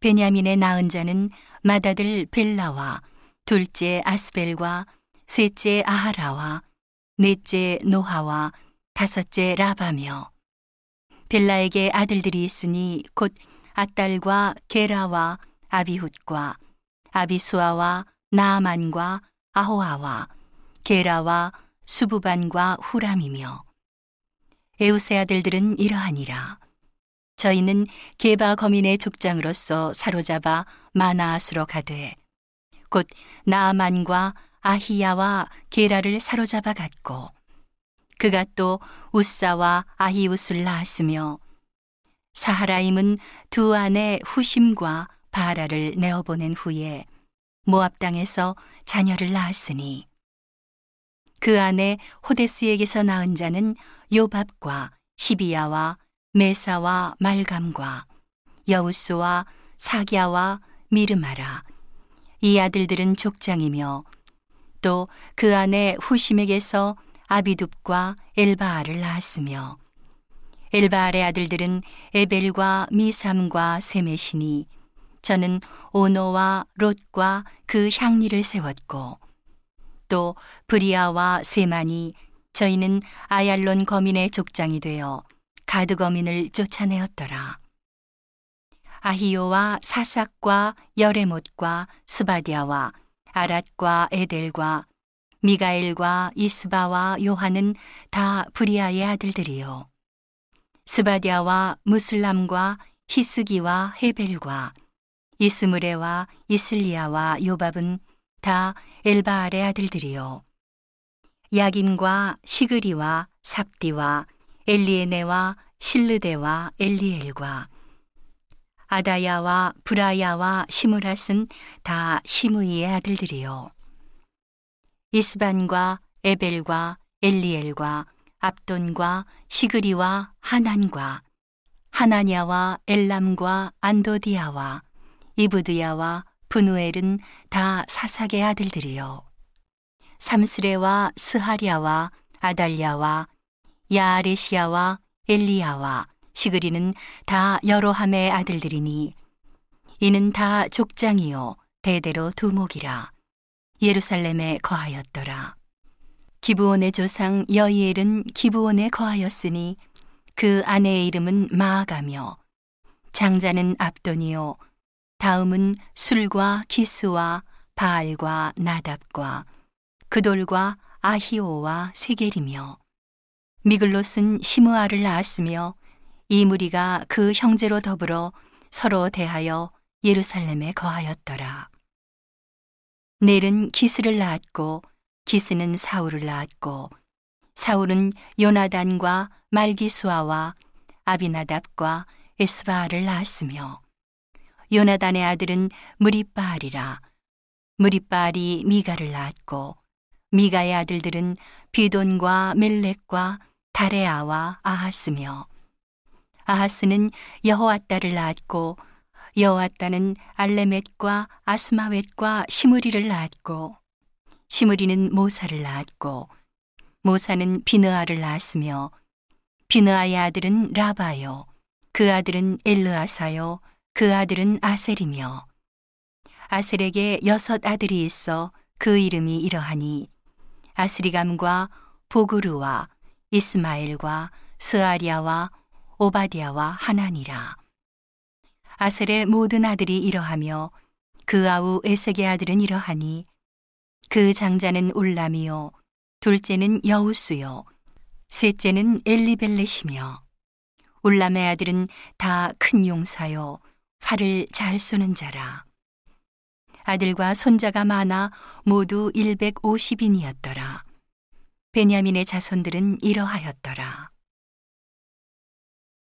베냐민의 낳은 자는 맏아들 벨라와 둘째 아스벨과 셋째 아하라와 넷째 노하와 다섯째 라바며 벨라에게 아들들이 있으니 곧 아딸과 게라와 아비훗과 아비수아와 나아만과 아호아와 게라와 수부반과 후람이며. 에우세 아들들은 이러하니라 저희는 게바 거민의 족장으로서 사로잡아 마나아스로 가되 곧 나아만과 아히야와 게라를 사로잡아 갔고 그가 또 우사와 아히웃을 낳았으며 사하라임은 두 아내 후심과 바라를 내어보낸 후에 모압 땅에서 자녀를 낳았으니 그 아내 호데스에게서 낳은 자는 요밥과 시비야와 메사와 말감과 여우스와 사기야와 미르마라. 이 아들들은 족장이며 또 그 아내 후심에게서 아비둡과 엘바알을 낳았으며 엘바알의 아들들은 에벨과 미삼과 세메시니 저는 오노와 롯과 그 향리를 세웠고 또 브리아와 세마니 저희는 아얄론 거민의 족장이 되어 가드 거민을 쫓아내었더라. 아히오와 사삭과 여레못과 스바디아와 아랏과 에델과 미가엘과 이스바와 요하는 다 브리아의 아들들이요. 스바디아와 므술람과 히스기와 헤벨과 이스무레와 이슬리아와 요밥은 다 엘바알의 아들들이요. 야긴과 시그리와 삽디와 엘리에네와 실르데와 엘리엘과 아다야와 브라야와 시무랏은 다 시므이의 아들들이요. 이스반과 에벨과 엘리엘과 압돈과 시그리와 하난과 하나냐와 엘람과 안도디아와 이브드야와 분우엘은 다 사삭의 아들들이요. 삼스레와 스하랴와 아달랴와 야아레시아와 엘리야와 시그리는 다 여로함의 아들들이니 이는 다 족장이요 대대로 두목이라 예루살렘에 거하였더라. 기브온의 조상 여이엘은 기브온에 거하였으니 그 아내의 이름은 마아가며 장자는 압돈이요 다음은 술과 기스와 바알과 나답과 그돌과 아히오와 세겔이며 미글롯은 시므아를 낳았으며 이 무리가 그 형제로 더불어 서로 대하여 예루살렘에 거하였더라. 넬은 기스를 낳았고 기스는 사울을 낳았고 사울은 요나단과 말기수아와 아비나답과 에스바알을 낳았으며 요나단의 아들은 무리바알이라 무리바알이 미가를 낳았고 미가의 아들들은 비돈과 멜렉과 다레아와 아하스며 아하스는 여호와따를 낳았고 여호와따는 알레멧과 아스마웻과 시무리를 낳았고 시무리는 모사를 낳았고 모사는 비느아를 낳았으며 비느아의 아들은 라바요 그 아들은 엘르아사요 그 아들은 아셀이며 아셀에게 여섯 아들이 있어 그 이름이 이러하니 아스리감과 보그루와 이스마엘과 스아리아와 오바디아와 하나니라. 아셀의 모든 아들이 이러하며 그 아우 에색의 아들은 이러하니 그 장자는 울람이요 둘째는 여우수요 셋째는 엘리벨렛이며 울람의 아들은 다 큰 용사요 활을 잘 쏘는 자라 아들과 손자가 많아 모두 150인이었더라 베냐민의 자손들은 이러하였더라